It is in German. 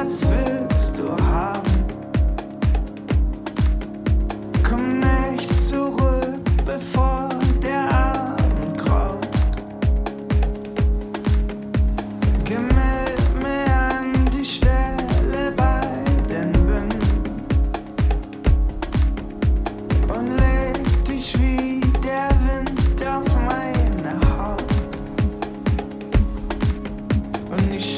was willst du haben? Komm nicht zurück, bevor der Abend graut. Geh mit mir an die Stelle bei den Bünden und leg dich wie der Wind auf meine Haut. Und ich